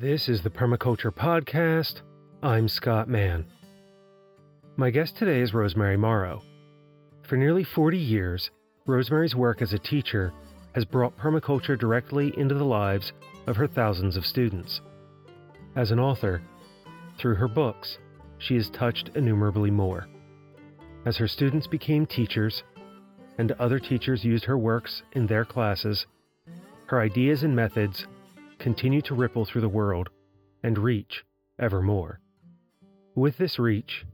This is the Permaculture Podcast. I'm Scott Mann. My guest today is Rosemary Morrow. For nearly 40 years, Rosemary's work as a teacher has brought permaculture directly into the lives of her thousands of students. As an author, through her books, she has touched innumerably more. As her students became teachers, and other teachers used her works in their classes, her ideas and methods continue to ripple through the world and reach ever more. With this reach,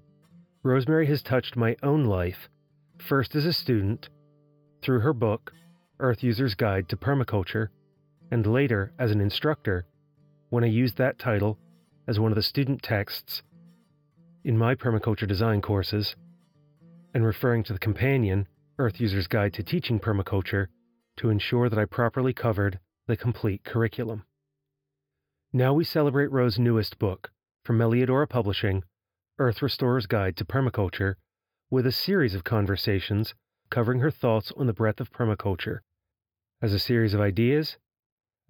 Rosemary has touched my own life, first as a student, through her book, Earth User's Guide to Permaculture, and later as an instructor when I used that title as one of the student texts in my permaculture design courses, and referring to the companion, Earth User's Guide to Teaching Permaculture, to ensure that I properly covered the complete curriculum. Now we celebrate Rose's newest book, from Melliodora Publishing, Earth Restorer's Guide to Permaculture, with a series of conversations covering her thoughts on the breadth of permaculture, as a series of ideas,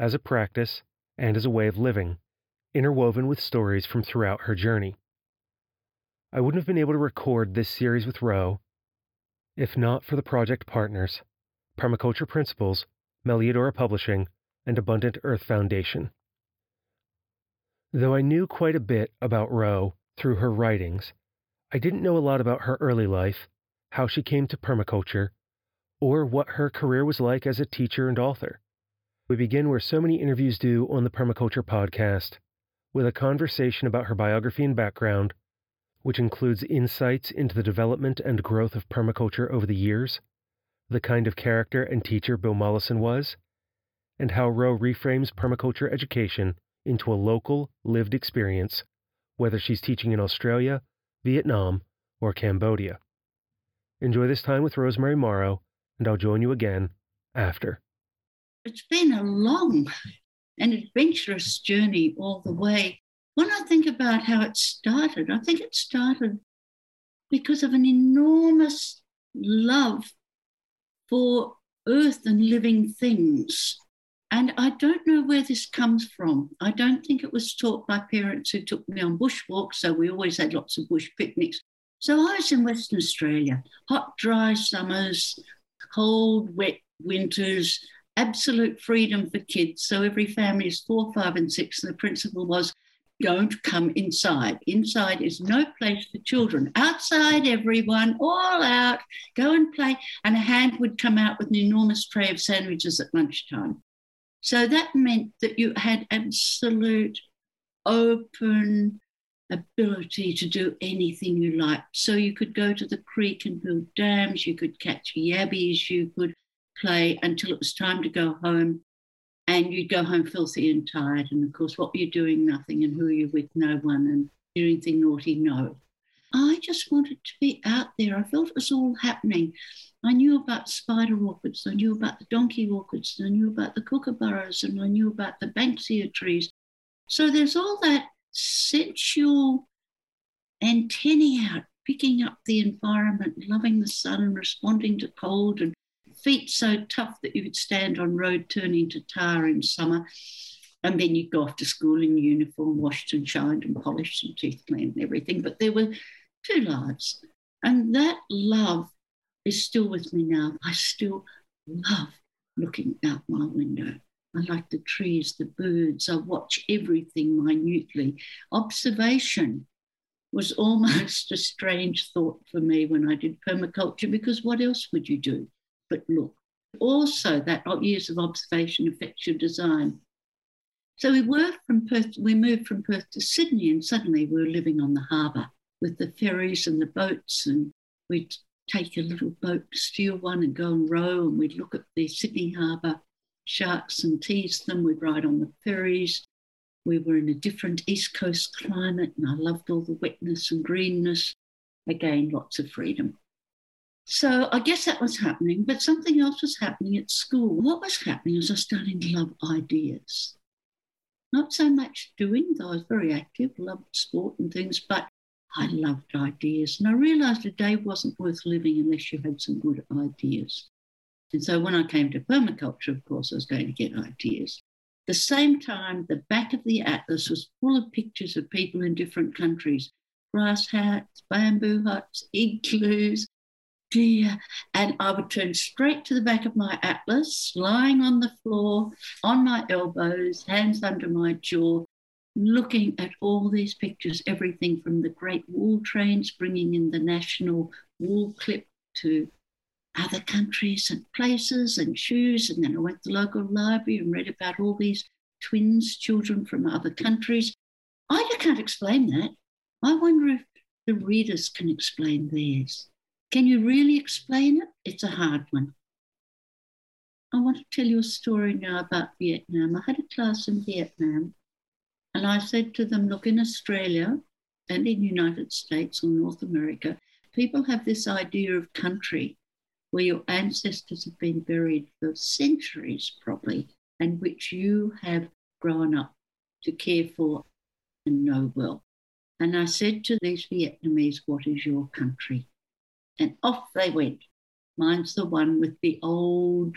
as a practice, and as a way of living, interwoven with stories from throughout her journey. I wouldn't have been able to record this series with Ro if not for the project partners, Permaculture Principles, Melliodora Publishing, and Abundant Earth Foundation. Though I knew quite a bit about Ro through her writings, I didn't know a lot about her early life, how she came to permaculture, or what her career was like as a teacher and author. We begin where so many interviews do on the Permaculture podcast, with a conversation about her biography and background, which includes insights into the development and growth of permaculture over the years, the kind of character and teacher Bill Mollison was, and how Ro reframes permaculture education into a local, lived experience, whether she's teaching in Australia, Vietnam, or Cambodia. Enjoy this time with Rosemary Morrow, and I'll join you again after. It's been a long and adventurous journey all the way. When I think about how it started, I think it started because of an enormous love for earth and living things. And I don't know where this comes from. I don't think it was taught by parents who took me on bushwalks. So we always had lots of bush picnics. So I was in Western Australia, hot, dry summers, cold, wet winters, absolute freedom for kids. So every family is four, five, and six. And the principle was don't come inside. Inside is no place for children. Outside, everyone, all out, go and play. And a hand would come out with an enormous tray of sandwiches at lunchtime. So that meant that you had absolute open ability to do anything you liked. So you could go to the creek and build dams, you could catch yabbies, you could play until it was time to go home. And you'd go home filthy and tired. And of course, what were you doing? Nothing. And who are you with? No one. And doing anything naughty? No. I just wanted to be out there. I felt it was all happening. I knew about spider orchids, I knew about the donkey orchids, I knew about the kookaburras, and I knew about the banksia trees. So there's all that sensual antennae out, picking up the environment, loving the sun, and responding to cold, and feet so tough that you could stand on road turning to tar in summer. And then you'd go off to school in uniform, washed and shined and polished and teeth cleaned and everything. But there were two lives. And that love is still with me now. I still love looking out my window. I like the trees, the birds. I watch everything minutely. Observation was almost a strange thought for me when I did permaculture because what else would you do but look? Also, that years of observation affects your design. So we worked from Perth, we moved from Perth to Sydney, and suddenly we were living on the harbour with the ferries and the boats, and we'd take a little boat, steal one, and go and row. And we'd look at the Sydney Harbour sharks and tease them. We'd ride on the ferries. We were in a different East Coast climate, and I loved all the wetness and greenness. Again, lots of freedom. So I guess that was happening, but something else was happening at school. What was happening was I starting to love ideas. Not so much doing, though I was very active, loved sport and things, but I loved ideas. And I realized a day wasn't worth living unless you had some good ideas. And so when I came to permaculture, of course, I was going to get ideas. the same time, the back of the atlas was full of pictures of people in different countries grass hats, bamboo huts, igloos, dear. And I would turn straight to the back of my atlas, lying on the floor, on my elbows, hands under my jaw, looking at all these pictures, everything from the great Wall trains bringing in the national wall clip to other countries and places and shoes. And then I went to the local library and read about all these twins, children from other countries. I can't explain that. I wonder if the readers can explain theirs. Can you really explain it? It's a hard one. I want to tell you a story now about Vietnam. I had a class in Vietnam, and I said to them, Look, in Australia and in the United States or North America, people have this idea of country where your ancestors have been buried for centuries, probably, and which you have grown up to care for and know well. And I said to these Vietnamese, What is your country? And off they went. Mine's the one with the old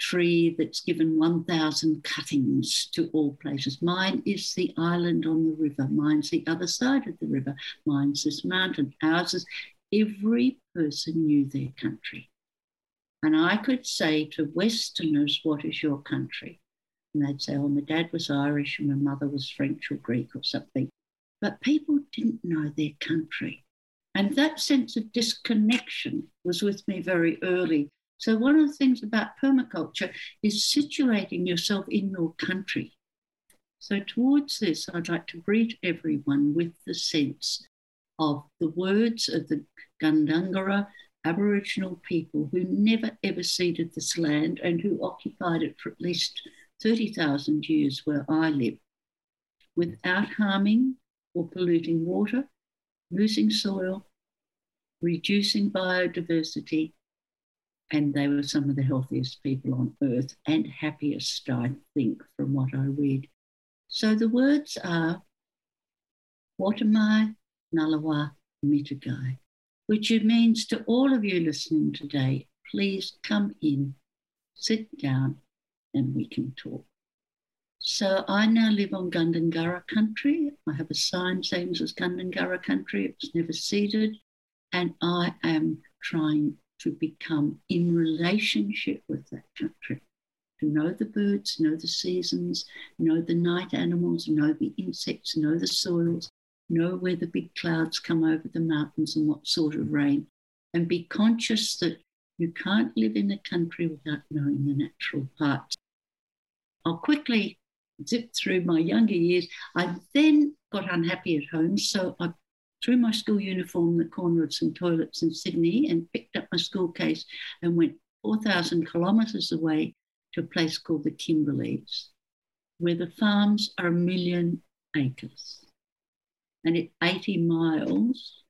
tree that's given 1,000 cuttings to all places. Mine is the island on the river. Mine's the other side of the river. Mine's this mountain. Ours is every person knew their country. And I could say to Westerners, What is your country? And they'd say, Oh, my dad was Irish and my mother was French or Greek or something. But people didn't know their country. And that sense of disconnection was with me very early. So, one of the things about permaculture is situating yourself in your country. So, towards this, I'd like to greet everyone with the sense of the words of the Gundungurra Aboriginal people who never ever ceded this land and who occupied it for at least 30,000 years where I live, without harming or polluting water, losing soil, reducing biodiversity, and they were some of the healthiest people on earth and happiest, I think, from what I read. So the words are Watamai Nalawa Mitagai which it means to all of you listening today, please come in, sit down, and we can talk. So I now live on Gundungurra country. I have a sign saying this is Gundungurra country. It was never ceded. And I am trying to become in relationship with that country. To know the birds, know the seasons, know the night animals, know the insects, know the soils, know where the big clouds come over the mountains and what sort of rain, and be conscious that you can't live in a country without knowing the natural parts. I'll quickly zip through my younger years. I then got unhappy at home, so I threw my school uniform in the corner of some toilets in Sydney and picked up my school case and went 4,000 kilometres away to a place called the Kimberleys, where the farms are a million acres and it's 80 miles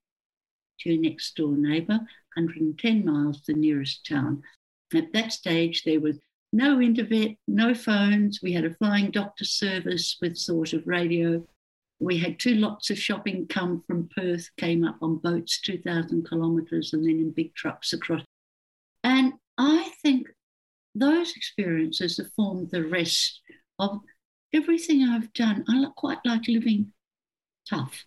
to your next door neighbour, 110 miles the nearest town. At that stage, there was no internet, no phones. We had a flying doctor service with sort of radio. We had two lots of shopping come from Perth, came up on boats 2,000 kilometres and then in big trucks across. And I think those experiences have formed the rest of everything I've done. I quite like living tough.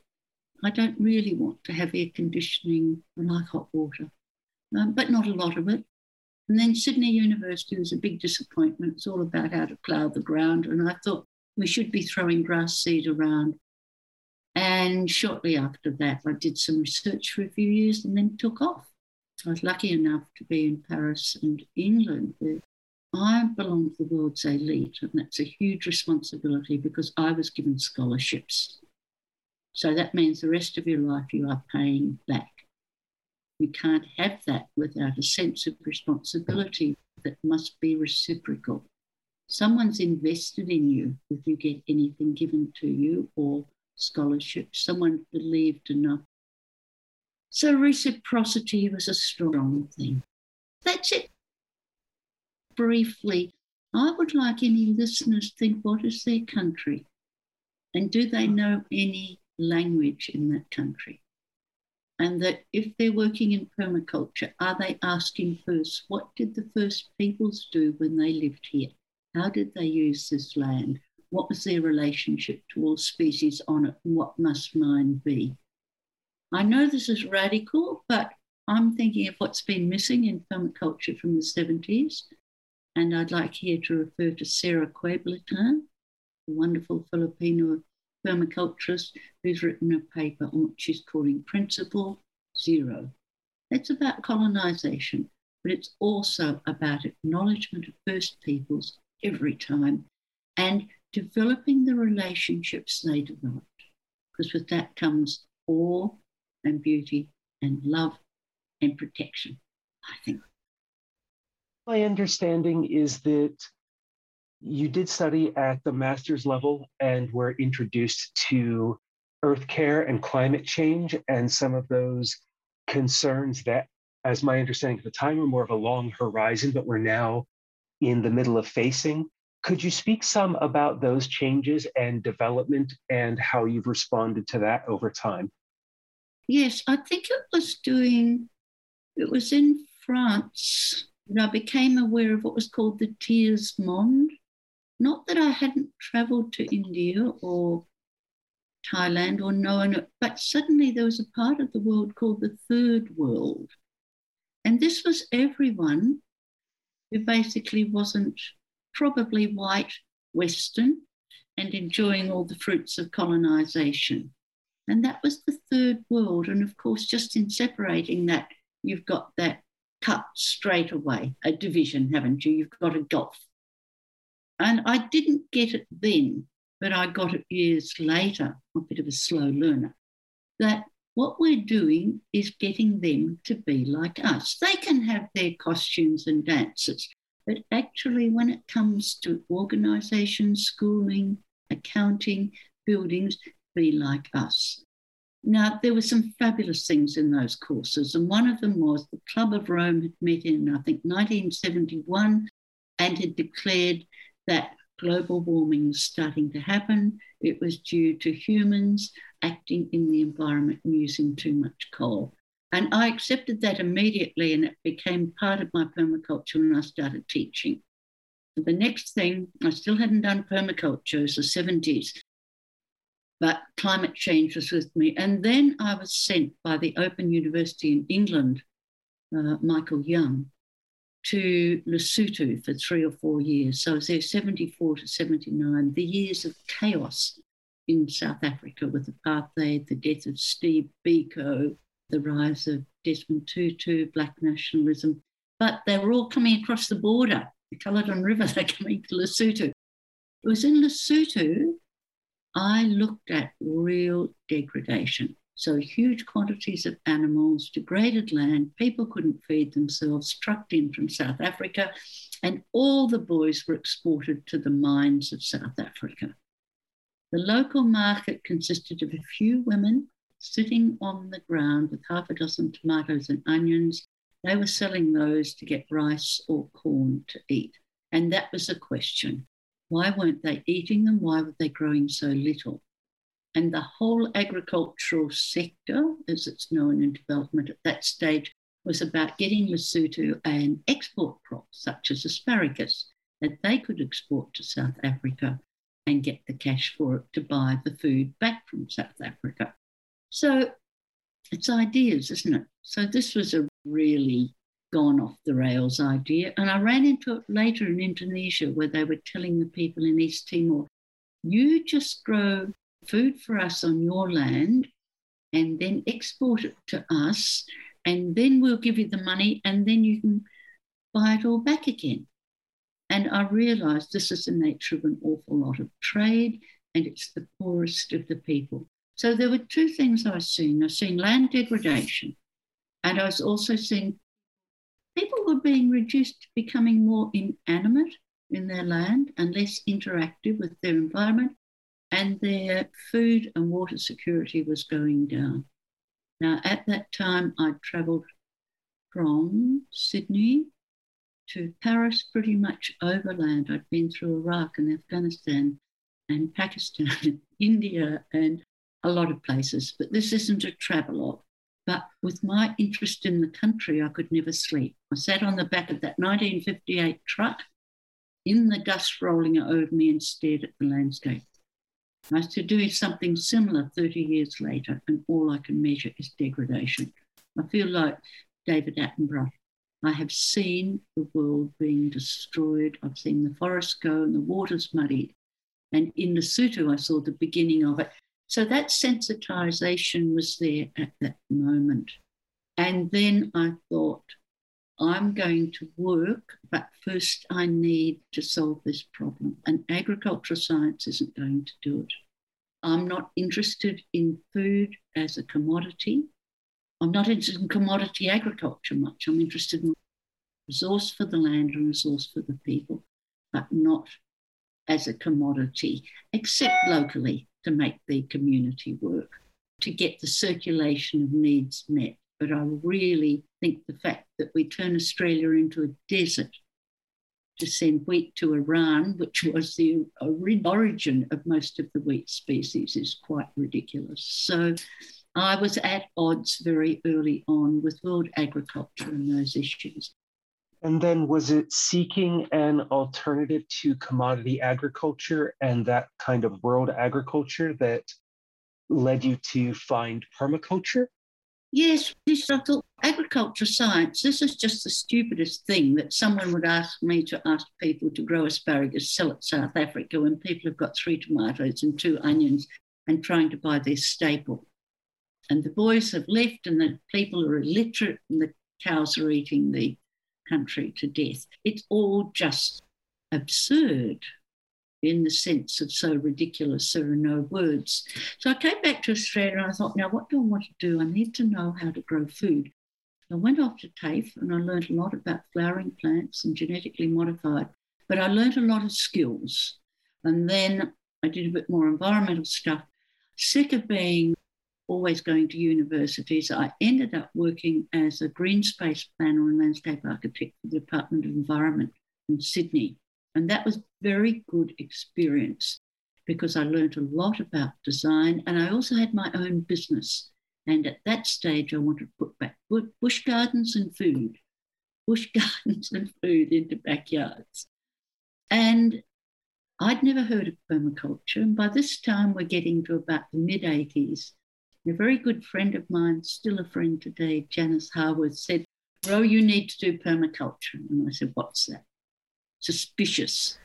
I don't really want to have air conditioning. I like hot water, um, but not a lot of it. And then Sydney University was a big disappointment. It's all about how to plough the ground. And I thought we should be throwing grass seed around. And shortly after that, I did some research for a few years and then took off. I was lucky enough to be in Paris and England, where I belong to the world's elite. And that's a huge responsibility because I was given scholarships so that means the rest of your life you are paying back. You can't have that without a sense of responsibility that must be reciprocal. Someone's invested in you if you get anything given to you or scholarship. Someone believed enough. So reciprocity was a strong thing. That's it. Briefly, I would like any listeners to think what is their country? And do they know any language in that country. And that if they're working in permaculture, are they asking first, what did the first peoples do when they lived here? How did they use this land? What was their relationship to all species on it? And what must mine be? I know this is radical, but I'm thinking of what's been missing in permaculture from the 70s. And I'd like here to refer to Sarah Queblatin, a wonderful Filipino permaculturist who's written a paper on what she's calling Principle Zero. It's about colonization, but it's also about acknowledgement of First Peoples every time and developing the relationships they developed. Because with that comes awe and beauty and love and protection, I think. My understanding is that you did study at the master's level and were introduced to earth care and climate change and some of those concerns that, as my understanding at the time, were more of a long horizon, but we're now in the middle of facing. Could you speak some about those changes and development and how you've responded to that over time? Yes, I think it was doing, it was in France that I became aware of what was called the Tiers Monde. Not that I hadn't traveled to India or Thailand or known it, but suddenly there was a part of the world called the Third World. And this was everyone who basically wasn't probably white, Western, and enjoying all the fruits of colonization. And that was the third world. And of course, just in separating that, you've got that cut straight away, a division, haven't you? You've got a gulf. And I didn't get it then, but I got it years later, a bit of a slow learner, that what we're doing is getting them to be like us. They can have their costumes and dances, but actually, when it comes to organization, schooling, accounting, buildings, be like us. Now, there were some fabulous things in those courses, and one of them was the Club of Rome had met in, I think, 1971 and had declared that global warming was starting to happen. It was due to humans acting in the environment and using too much coal. And I accepted that immediately, and it became part of my permaculture when I started teaching. The next thing, I still hadn't done permaculture, it was the 70s, but climate change was with me. And then I was sent by the Open University in England, uh, Michael Young, to Lesotho for three or four years. So I was there 74 to 79, the years of chaos in South Africa with apartheid, the death of Steve Biko, the rise of Desmond Tutu, black nationalism. But they were all coming across the border, the Caledon River, they're coming to Lesotho. It was in Lesotho I looked at real degradation. So, huge quantities of animals, degraded land, people couldn't feed themselves, trucked in from South Africa, and all the boys were exported to the mines of South Africa. The local market consisted of a few women sitting on the ground with half a dozen tomatoes and onions. They were selling those to get rice or corn to eat. And that was a question. Why weren't they eating them? Why were they growing so little? And the whole agricultural sector, as it's known in development at that stage, was about getting Lesotho an export crop, such as asparagus, that they could export to South Africa and get the cash for it to buy the food back from South Africa. So it's ideas, isn't it? So this was a really gone off the rails idea. And I ran into it later in Indonesia where they were telling the people in East Timor, you just grow food for us on your land and then export it to us, and then we'll give you the money, and then you can buy it all back again. And I realized this is the nature of an awful lot of trade, and it's the poorest of the people. So there were two things I was seeing. I was seeing land degradation, and I was also seeing people were being reduced to becoming more inanimate in their land and less interactive with their environment, and their food and water security was going down. Now, at that time, I travelled from Sydney to Paris pretty much overland. I'd been through Iraq and Afghanistan and Pakistan and India and a lot of places, but this isn't a travelogue. But with my interest in the country, I could never sleep. I sat on the back of that 1958 truck in the dust rolling over me and stared at the landscape. I to do something similar 30 years later, and all I can measure is degradation. I feel like David Attenborough. I have seen the world being destroyed. I've seen the forests go and the water's muddied. And in Lesotho, I saw the beginning of it. So that sensitization was there at that moment. And then I thought, I'm going to work, but first I need to solve this problem. And agricultural science isn't going to do it. I'm not interested in food as a commodity. I'm not interested in commodity agriculture much. I'm interested in resource for the land and resource for the people, but not as a commodity, except locally to make the community work, to get the circulation of needs met. But I really think the fact that we turn Australia into a desert to send wheat to Iran, which was the origin of most of the wheat species, is quite ridiculous. So I was at odds very early on with world agriculture and those issues. And then was it seeking an alternative to commodity agriculture and that kind of world agriculture that led you to find permaculture? Yes, I thought agriculture science, this is just the stupidest thing that someone would ask me to ask people to grow asparagus, sell it South Africa when people have got three tomatoes and two onions and trying to buy their staple. And the boys have left and the people are illiterate and the cows are eating the country to death. It's all just absurd in the sense of so ridiculous there are no words. So I came back to Australia and I thought, now what do I want to do? I need to know how to grow food. I went off to TAFE and I learned a lot about flowering plants and genetically modified, but I learned a lot of skills. And then I did a bit more environmental stuff. Sick of being always going to universities, I ended up working as a green space planner and landscape architect for the Department of Environment in Sydney. And that was very good experience because I learned a lot about design and I also had my own business. And at that stage, I wanted to put back bush gardens and food, bush gardens and food into backyards. And I'd never heard of permaculture. And by this time, we're getting to about the mid 80s. A very good friend of mine, still a friend today, Janice Harwood, said, Ro, you need to do permaculture. And I said, What's that? Suspicious,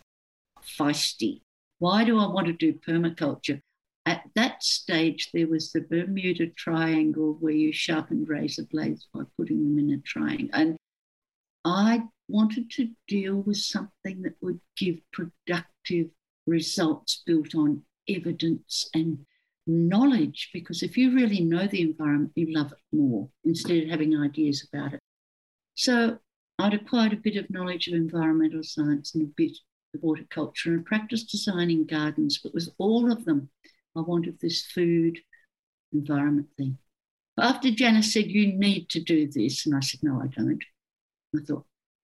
feisty. Why do I want to do permaculture? At that stage, there was the Bermuda Triangle where you sharpened razor blades by putting them in a triangle. And I wanted to deal with something that would give productive results built on evidence and knowledge because if you really know the environment, you love it more instead of having ideas about it. So I'd acquired a bit of knowledge of environmental science and a bit of horticulture and practiced designing gardens, but with all of them, I wanted this food environment thing. After Janice said, You need to do this, and I said, No, I don't. I thought,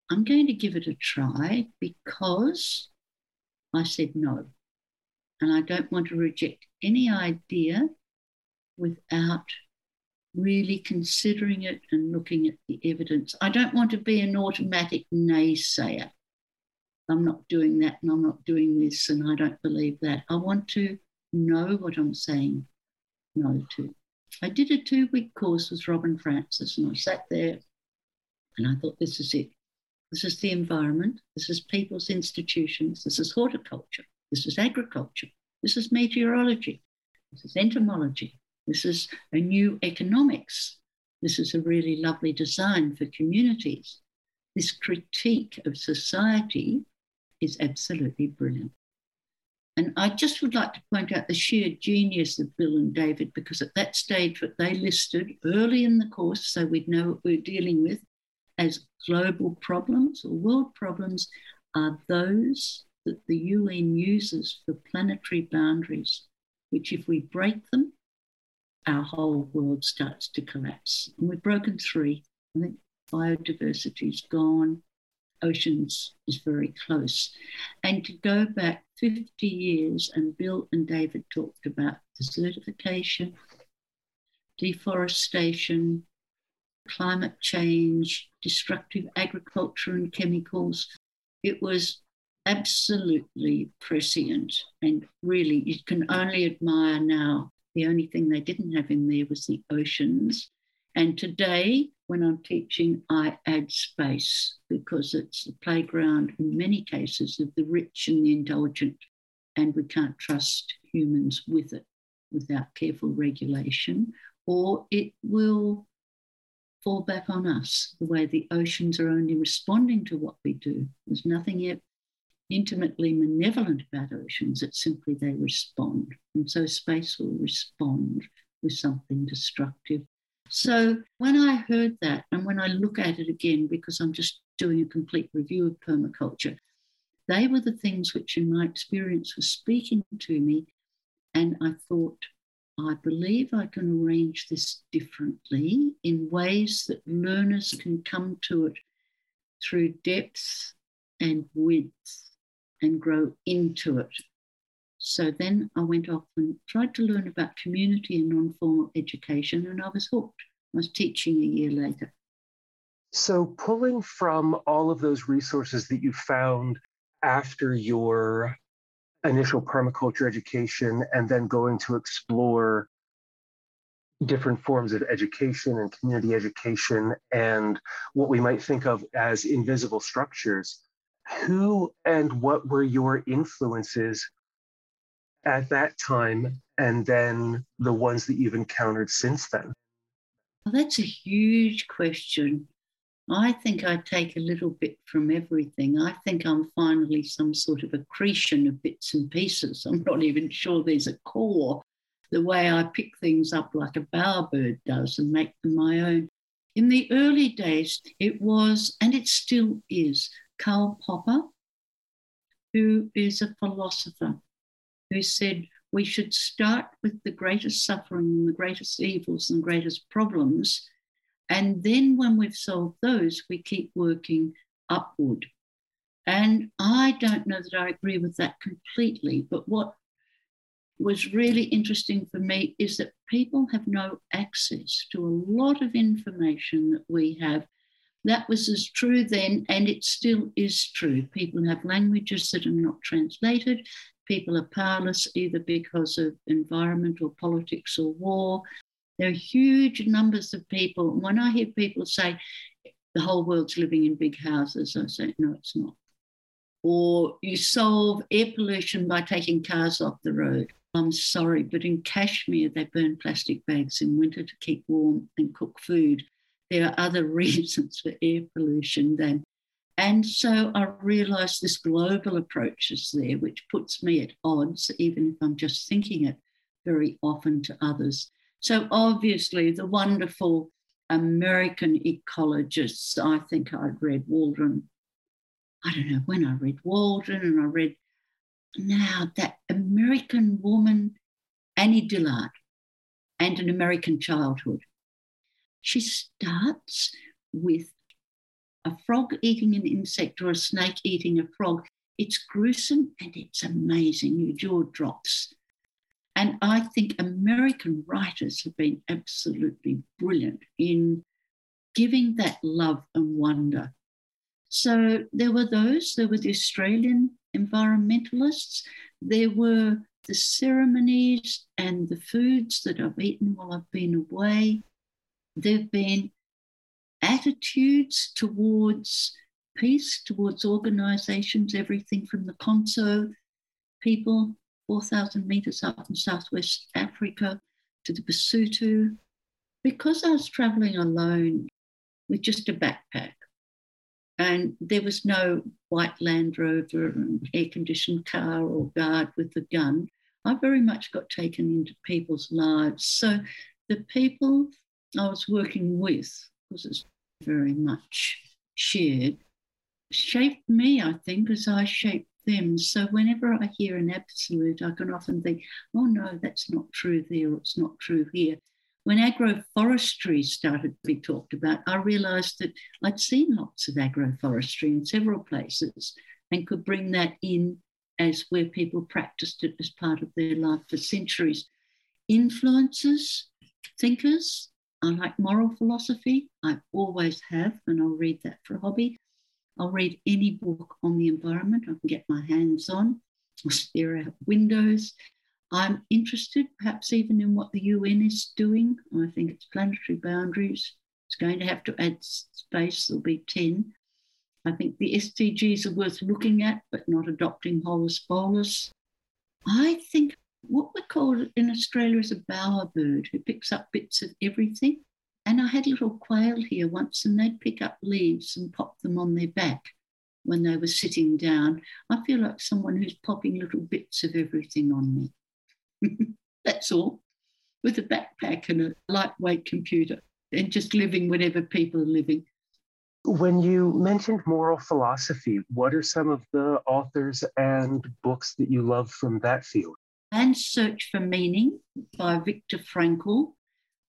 I'm going to give it a try because I said no. And I don't want to reject any idea without really considering it and looking at the evidence. I don't want to be an automatic naysayer. I'm not doing that and I'm not doing this and I don't believe that. I want to know what I'm saying no to. I did a two week course with Robyn Francis and I sat there and I thought, this is it. This is the environment. This is people's institutions. This is horticulture. This is agriculture. This is meteorology. This is entomology. This is a new economics. This is a really lovely design for communities. This critique of society is absolutely brilliant. And I just would like to point out the sheer genius of Bill and David, because at that stage, what they listed early in the course, so we'd know what we're dealing with as global problems or world problems, are those that the UN uses for planetary boundaries, which, if we break them, our whole world starts to collapse. And we've broken three. I think biodiversity is gone, oceans is very close. And to go back 50 years, and Bill and David talked about desertification, deforestation, climate change, destructive agriculture and chemicals. It was absolutely prescient. And really, you can only admire now. The only thing they didn't have in there was the oceans. And today, when I'm teaching, I add space because it's the playground in many cases of the rich and the indulgent, and we can't trust humans with it without careful regulation, or it will fall back on us the way the oceans are only responding to what we do. There's nothing yet intimately malevolent about oceans, it's simply they respond. And so space will respond with something destructive. So when I heard that, and when I look at it again, because I'm just doing a complete review of permaculture, they were the things which, in my experience, were speaking to me. And I thought, I believe I can arrange this differently in ways that learners can come to it through depth and width and grow into it. So then I went off and tried to learn about community and non formal education, and I was hooked. I was teaching a year later. So, pulling from all of those resources that you found after your initial permaculture education and then going to explore different forms of education and community education and what we might think of as invisible structures, who and what were your influences at that time and then the ones that you've encountered since then? Well, that's a huge question. I think I take a little bit from everything. I think I'm finally some sort of accretion of bits and pieces. I'm not even sure there's a core, the way I pick things up like a bowerbird does and make them my own. In the early days, it was, and it still is, Karl Popper, who is a philosopher, who said we should start with the greatest suffering and the greatest evils and greatest problems. And then when we've solved those, we keep working upward. And I don't know that I agree with that completely, but what was really interesting for me is that people have no access to a lot of information that we have that was as true then, and it still is true. People have languages that are not translated. People are powerless either because of environment or politics or war. There are huge numbers of people. When I hear people say the whole world's living in big houses, I say, no, it's not. Or you solve air pollution by taking cars off the road. I'm sorry, but in Kashmir, they burn plastic bags in winter to keep warm and cook food there are other reasons for air pollution then. And so I realised this global approach is there, which puts me at odds, even if I'm just thinking it very often to others. So obviously, the wonderful American ecologists, I think I'd read Walden. I don't know when I read Walden, and I read now that American woman, Annie Dillard, and an American childhood. She starts with a frog eating an insect or a snake eating a frog. It's gruesome and it's amazing. Your jaw drops. And I think American writers have been absolutely brilliant in giving that love and wonder. So there were those, there were the Australian environmentalists, there were the ceremonies and the foods that I've eaten while I've been away there have been attitudes towards peace, towards organizations, everything from the Konso people, 4,000 meters up in Southwest Africa, to the Basotho. Because I was traveling alone with just a backpack, and there was no white Land Rover and air conditioned car or guard with a gun, I very much got taken into people's lives. So the people I was working with, because it's very much shared, shaped me, I think, as I shaped them. So whenever I hear an absolute, I can often think, oh no, that's not true there, it's not true here. When agroforestry started to be talked about, I realised that I'd seen lots of agroforestry in several places and could bring that in as where people practiced it as part of their life for centuries. Influences, thinkers, I like moral philosophy. I always have, and I'll read that for a hobby. I'll read any book on the environment I can get my hands on. I'll stare out windows. I'm interested, perhaps even in what the UN is doing. I think it's planetary boundaries. It's going to have to add space, there'll be 10. I think the SDGs are worth looking at, but not adopting holus bolus. I think what we call in Australia is a bowerbird who picks up bits of everything. And I had a little quail here once, and they'd pick up leaves and pop them on their back when they were sitting down. I feel like someone who's popping little bits of everything on me. That's all, with a backpack and a lightweight computer, and just living whatever people are living. When you mentioned moral philosophy, what are some of the authors and books that you love from that field? Man's Search for Meaning by Viktor Frankl,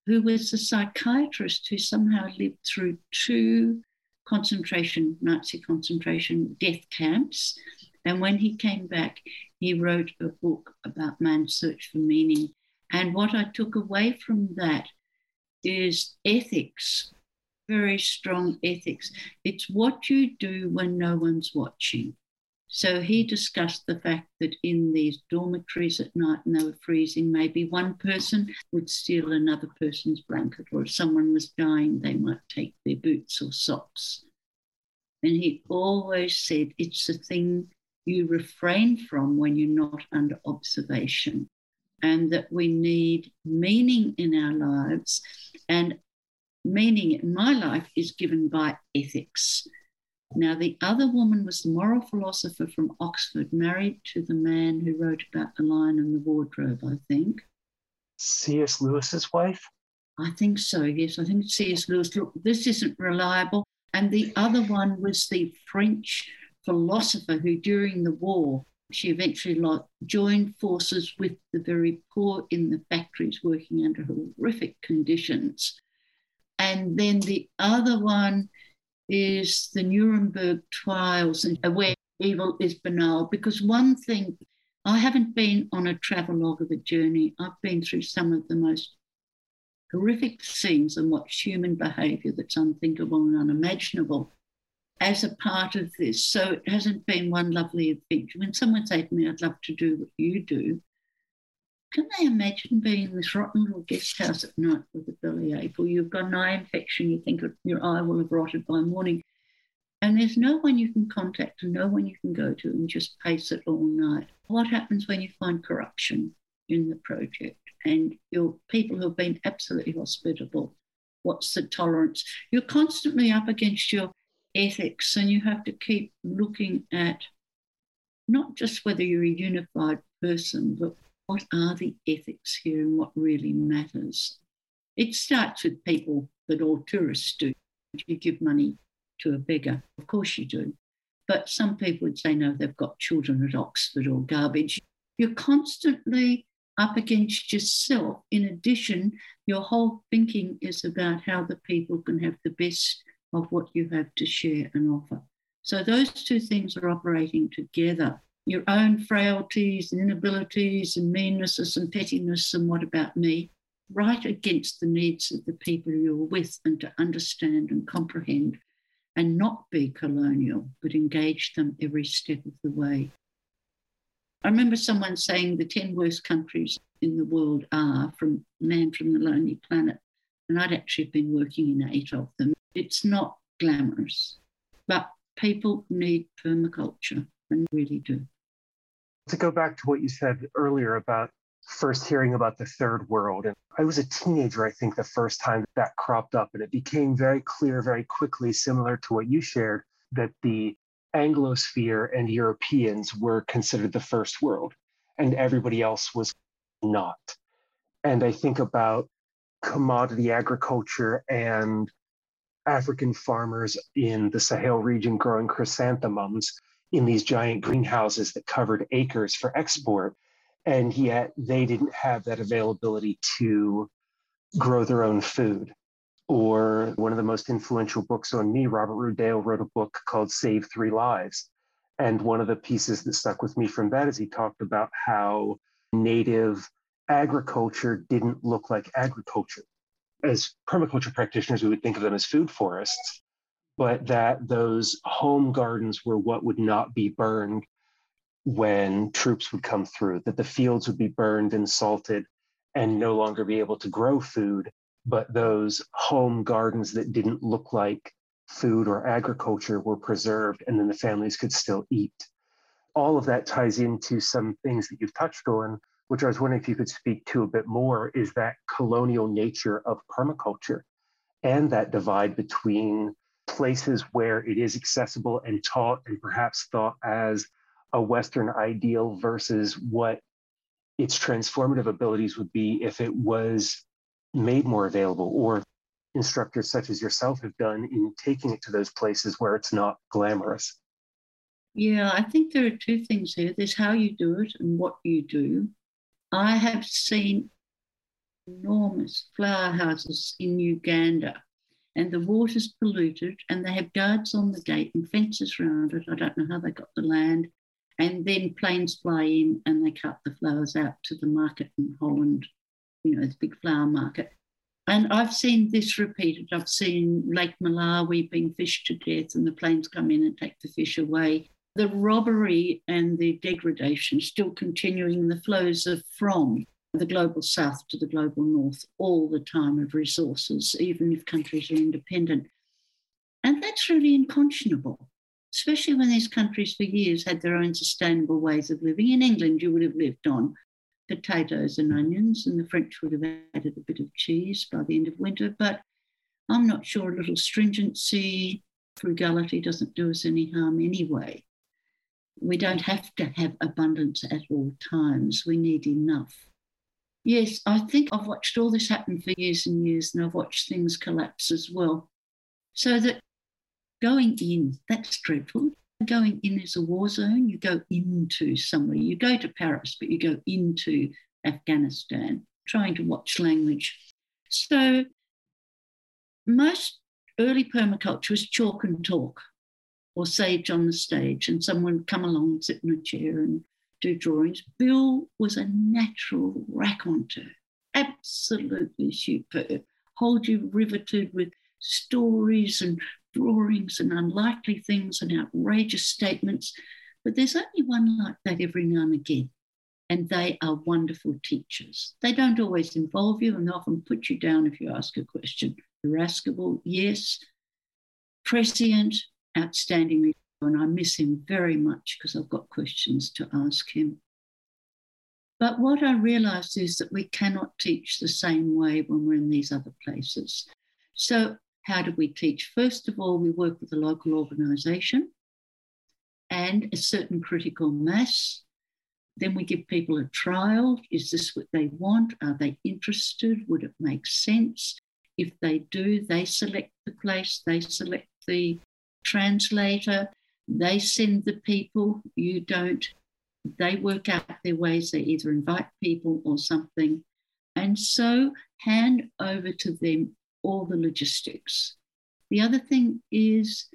who was a psychiatrist who somehow lived through two concentration, Nazi concentration death camps. And when he came back, he wrote a book about man's search for meaning. And what I took away from that is ethics, very strong ethics. It's what you do when no one's watching. So he discussed the fact that in these dormitories at night and they were freezing, maybe one person would steal another person's blanket, or if someone was dying, they might take their boots or socks. And he always said it's the thing you refrain from when you're not under observation, and that we need meaning in our lives. And meaning in my life is given by ethics now, the other woman was the moral philosopher from Oxford, married to the man who wrote about The Lion and the Wardrobe, I think. C.S. Lewis's wife? I think so, yes. I think C.S. Lewis. Look, this isn't reliable. And the other one was the French philosopher who, during the war, she eventually joined forces with the very poor in the factories working under horrific conditions. And then the other one is the Nuremberg trials and where evil is banal. Because one thing, I haven't been on a travelogue of a journey. I've been through some of the most horrific scenes and watched human behavior that's unthinkable and unimaginable as a part of this. So it hasn't been one lovely adventure. When someone says to me, I'd love to do what you do, can they imagine being in this rotten little guest house at night with a bellyache, or you've got an eye infection, you think your eye will have rotted by morning, and there's no one you can contact and no one you can go to and just pace it all night? What happens when you find corruption in the project and your people who have been absolutely hospitable? What's the tolerance? You're constantly up against your ethics, and you have to keep looking at not just whether you're a unified person, but what are the ethics here and what really matters? It starts with people that all tourists do. You give money to a beggar, of course you do. But some people would say, no, they've got children at Oxford or garbage. You're constantly up against yourself. In addition, your whole thinking is about how the people can have the best of what you have to share and offer. So those two things are operating together your own frailties and inabilities and meannesses and pettiness and what about me, right against the needs of the people you're with and to understand and comprehend and not be colonial, but engage them every step of the way. I remember someone saying the 10 worst countries in the world are from Man from the Lonely Planet, and I'd actually been working in eight of them. It's not glamorous, but people need permaculture and really do. To go back to what you said earlier about first hearing about the third world, and I was a teenager, I think, the first time that cropped up, and it became very clear very quickly, similar to what you shared, that the Anglosphere and Europeans were considered the first world, and everybody else was not. And I think about commodity agriculture and African farmers in the Sahel region growing chrysanthemums in these giant greenhouses that covered acres for export. And yet they didn't have that availability to grow their own food. Or one of the most influential books on me, Robert Rodale wrote a book called Save Three Lives. And one of the pieces that stuck with me from that is he talked about how native agriculture didn't look like agriculture. As permaculture practitioners, we would think of them as food forests, but that those home gardens were what would not be burned when troops would come through, that the fields would be burned and salted and no longer be able to grow food, but those home gardens that didn't look like food or agriculture were preserved and then the families could still eat. All of that ties into some things that you've touched on, which I was wondering if you could speak to a bit more, is that colonial nature of permaculture and that divide between places where it is accessible and taught and perhaps thought as a Western ideal versus what its transformative abilities would be if it was made more available or instructors such as yourself have done in taking it to those places where it's not glamorous? Yeah, I think there are two things here. There's how you do it and what you do. I have seen enormous flower houses in Uganda and the water's polluted and they have guards on the gate and fences around it. I don't know how they got the land. And then planes fly in and they cut the flowers out to the market in Holland, you know, the big flower market. And I've seen this repeated. I've seen Lake Malawi being fished to death, and the planes come in and take the fish away. The robbery and the degradation still continuing. The flows are from the global south to the global north all the time of resources, even if countries are independent. And that's really unconscionable, especially when these countries for years had their own sustainable ways of living. In England, you would have lived on potatoes and onions, and the French would have added a bit of cheese by the end of winter. But I'm not sure a little stringency, frugality doesn't do us any harm anyway. We don't have to have abundance at all times. We need enough. Yes, I think I've watched all this happen for years and years, and I've watched things collapse as well. So that going in, that's dreadful going in as a war zone, you go into somewhere. You go to Paris, but you go into Afghanistan, trying to watch language. So most early permaculture was chalk and talk or sage on the stage, and someone would come along sit in a chair and do drawings. Bill was a natural raconteur, absolutely superb, hold you riveted with stories and drawings and unlikely things and outrageous statements. But there's only one like that every now and again. And they are wonderful teachers. They don't always involve you and often put you down if you ask a question. Irascible, yes. Prescient, outstandingly. And I miss him very much because I've got questions to ask him. But what I realized is that we cannot teach the same way when we're in these other places. So how do we teach? First of all, we work with a local organisation and a certain critical mass. Then we give people a trial. Is this what they want? Are they interested? Would it make sense? If they do, they select the place, they select the translator, they send the people, you don't. They work out their ways, they either invite people or something. And so hand over to them all the logistics. The other thing is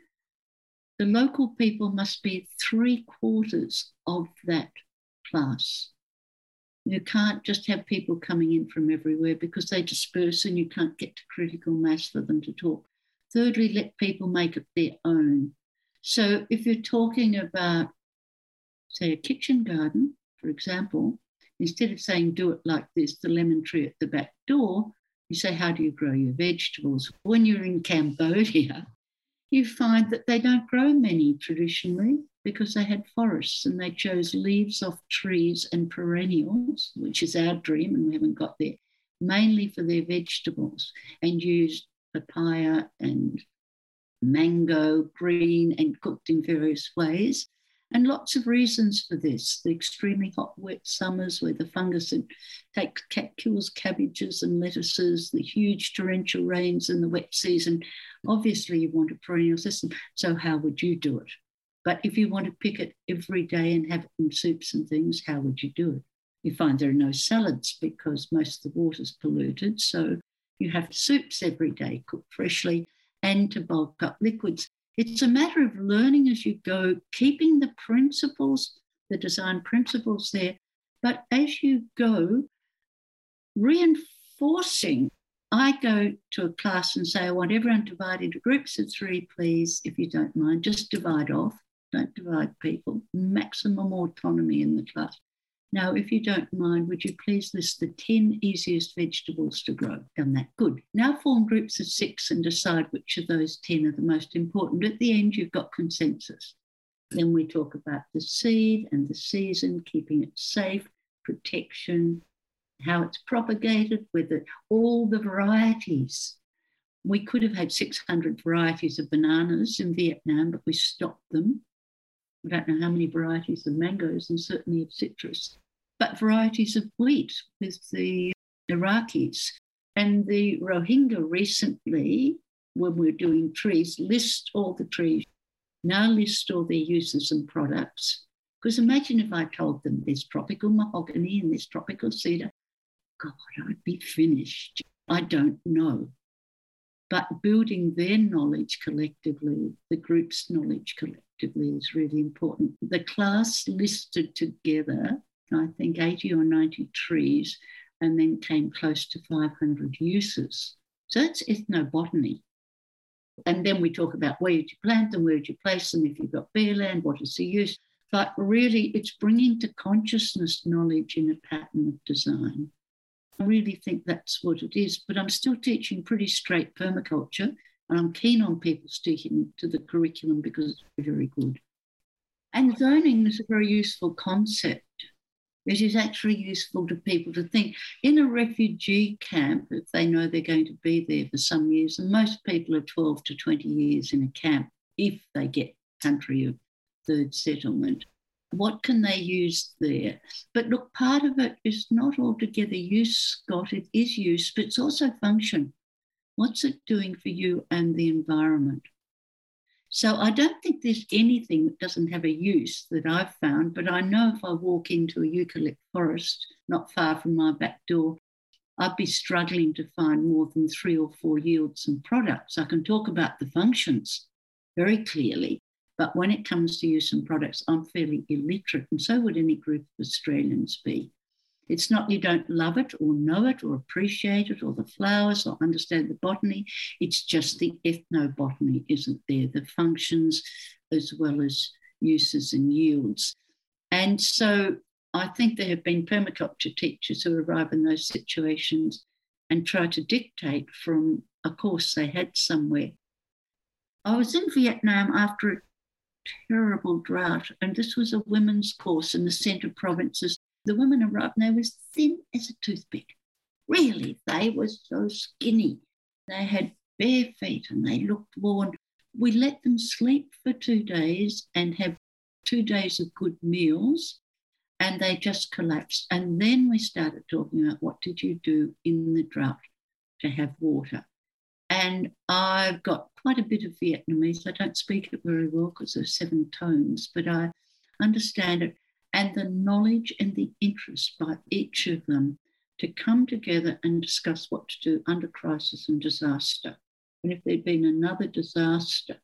the local people must be three quarters of that class. You can't just have people coming in from everywhere because they disperse and you can't get to critical mass for them to talk. Thirdly, let people make it their own. So if you're talking about, say, a kitchen garden, for example, instead of saying do it like this, the lemon tree at the back door, you say, How do you grow your vegetables? When you're in Cambodia, you find that they don't grow many traditionally because they had forests and they chose leaves off trees and perennials, which is our dream, and we haven't got there, mainly for their vegetables, and used papaya and mango, green, and cooked in various ways. And lots of reasons for this. The extremely hot, wet summers where the fungus takes, kills cabbages and lettuces, the huge torrential rains in the wet season. Obviously, you want a perennial system. So, how would you do it? But if you want to pick it every day and have it in soups and things, how would you do it? You find there are no salads because most of the water's polluted. So, you have soups every day, cooked freshly, and to bulk up liquids. It's a matter of learning as you go, keeping the principles, the design principles there, but as you go, reinforcing I go to a class and say, I want everyone divided into groups of three, please, if you don't mind. Just divide off. Don't divide people. Maximum autonomy in the class. Now, if you don't mind, would you please list the 10 easiest vegetables to grow? Done that. Good. Now form groups of six and decide which of those 10 are the most important. At the end, you've got consensus. Then we talk about the seed and the season, keeping it safe, protection, how it's propagated, whether all the varieties. We could have had 600 varieties of bananas in Vietnam, but we stopped them. I don't know how many varieties of mangoes and certainly of citrus, but varieties of wheat with the Iraqis. And the Rohingya recently, when we're doing trees, list all the trees, now list all their uses and products. Because imagine if I told them there's tropical mahogany and there's tropical cedar. God, I'd be finished. I don't know. But building their knowledge collectively, the group's knowledge collectively, is really important. The class listed together, I think, 80 or 90 trees, and then came close to 500 uses. So that's ethnobotany. And then we talk about where would you plant them, where would you place them, if you've got bare land, what is the use? But really, it's bringing to consciousness knowledge in a pattern of design. I really think that's what it is. But I'm still teaching pretty straight permaculture, and I'm keen on people sticking to the curriculum because it's very good. And zoning is a very useful concept. It is actually useful to people to think in a refugee camp, if they know they're going to be there for some years, and most people are 12 to 20 years in a camp if they get country of third settlement what can they use there? But look, part of it is not altogether use, Scott. It is use, but it's also function. What's it doing for you and the environment? So I don't think there's anything that doesn't have a use that I've found, but I know if I walk into a eucalypt forest not far from my back door, I'd be struggling to find more than three or four yields and products. I can talk about the functions very clearly, but when it comes to use and products, I'm fairly illiterate, and so would any group of Australians be. It's not you don't love it or know it or appreciate it or the flowers or understand the botany. It's just the ethnobotany isn't there, the functions as well as uses and yields. And so I think there have been permaculture teachers who arrive in those situations and try to dictate from a course they had somewhere. I was in Vietnam after a terrible drought. And this was a women's course in the central provinces. The women arrived and they were thin as a toothpick. Really, they were so skinny. They had bare feet and they looked worn. We let them sleep for two days and have two days of good meals and they just collapsed. And then we started talking about what did you do in the drought to have water? And I've got quite a bit of Vietnamese. I don't speak it very well because there's seven tones, but I understand it. And the knowledge and the interest by each of them to come together and discuss what to do under crisis and disaster. And if there'd been another disaster,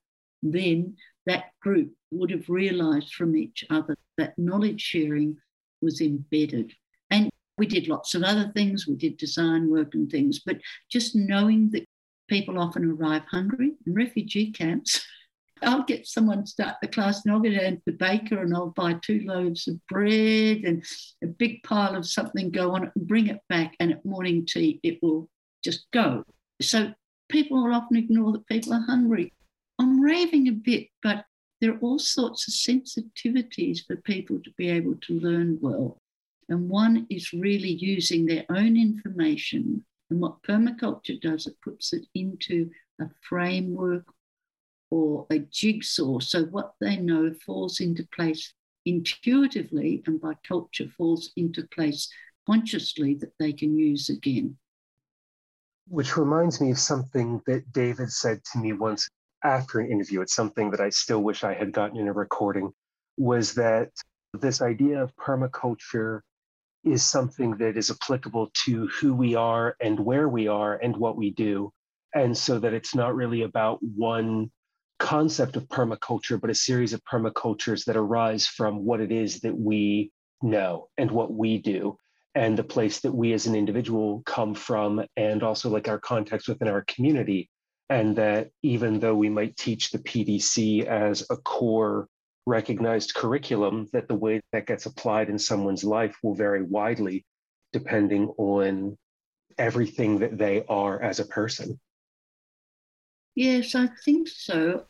then that group would have realized from each other that knowledge sharing was embedded. And we did lots of other things, we did design work and things, but just knowing that people often arrive hungry in refugee camps. I'll get someone to start the class and I'll get down to the baker and I'll buy two loaves of bread and a big pile of something, go on it and bring it back. And at morning tea, it will just go. So people will often ignore that people are hungry. I'm raving a bit, but there are all sorts of sensitivities for people to be able to learn well. And one is really using their own information and what permaculture does, it puts it into a framework or a jigsaw. So what they know falls into place intuitively and by culture falls into place consciously that they can use again. Which reminds me of something that David said to me once after an interview. It's something that I still wish I had gotten in a recording was that this idea of permaculture is something that is applicable to who we are and where we are and what we do. And so that it's not really about one concept of permaculture, but a series of permacultures that arise from what it is that we know and what we do. and the place that we as an individual come from, and also like our context within our community. And that even though we might teach the PDC as a core recognized curriculum, that the way that gets applied in someone's life will vary widely depending on everything that they are as a person. Yes, I think so.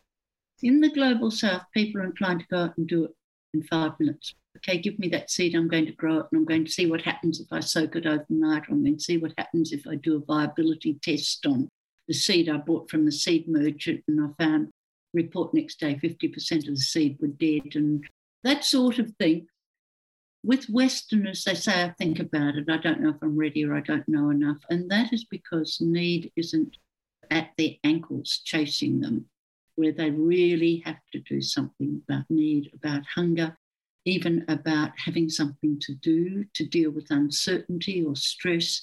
In the global south, people are inclined to go out and do it in five minutes. Okay, give me that seed, I'm going to grow it, and I'm going to see what happens if I soak it overnight, I'm going to see what happens if I do a viability test on the seed I bought from the seed merchant, and I found report next day 50% of the seed were dead, and that sort of thing. With Westerners, they say, I think about it. I don't know if I'm ready or I don't know enough. And that is because need isn't at their ankles chasing them, where they really have to do something about need, about hunger, even about having something to do to deal with uncertainty or stress.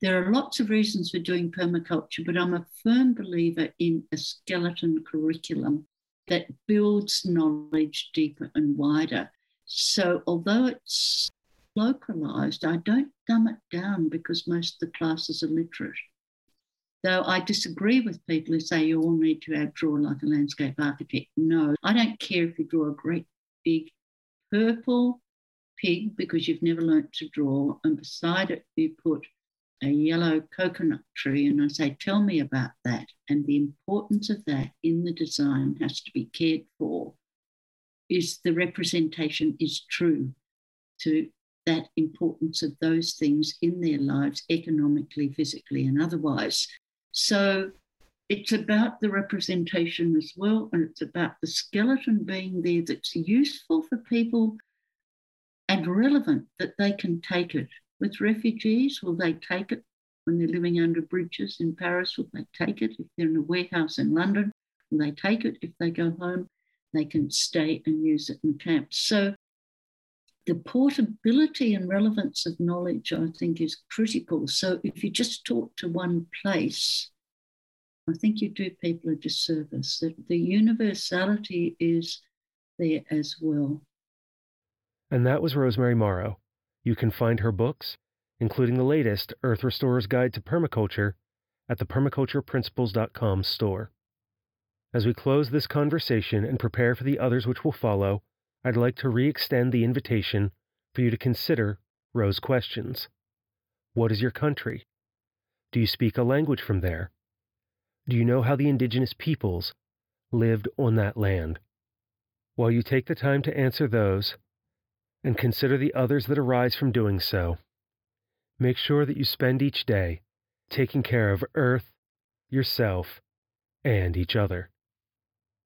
There are lots of reasons for doing permaculture, but I'm a firm believer in a skeleton curriculum that builds knowledge deeper and wider. So, although it's localized, I don't dumb it down because most of the classes are literate. Though I disagree with people who say you all need to draw like a landscape architect. No, I don't care if you draw a great big purple pig because you've never learnt to draw, and beside it you put a yellow coconut tree, and I say, Tell me about that. And the importance of that in the design has to be cared for. Is the representation is true to that importance of those things in their lives, economically, physically, and otherwise. So it's about the representation as well, and it's about the skeleton being there that's useful for people and relevant that they can take it. With refugees, will they take it when they're living under bridges in Paris? Will they take it if they're in a warehouse in London? Will they take it if they go home? They can stay and use it in camps. So the portability and relevance of knowledge, I think, is critical. So if you just talk to one place, I think you do people a disservice. The, universality is there as well. And that was Rosemary Morrow. You can find her books, including the latest Earth Restorer's Guide to Permaculture, at the permacultureprinciples.com store. As we close this conversation and prepare for the others which will follow, I'd like to re extend the invitation for you to consider Rowe's questions. What is your country? Do you speak a language from there? Do you know how the indigenous peoples lived on that land? While you take the time to answer those and consider the others that arise from doing so, make sure that you spend each day taking care of Earth, yourself, and each other.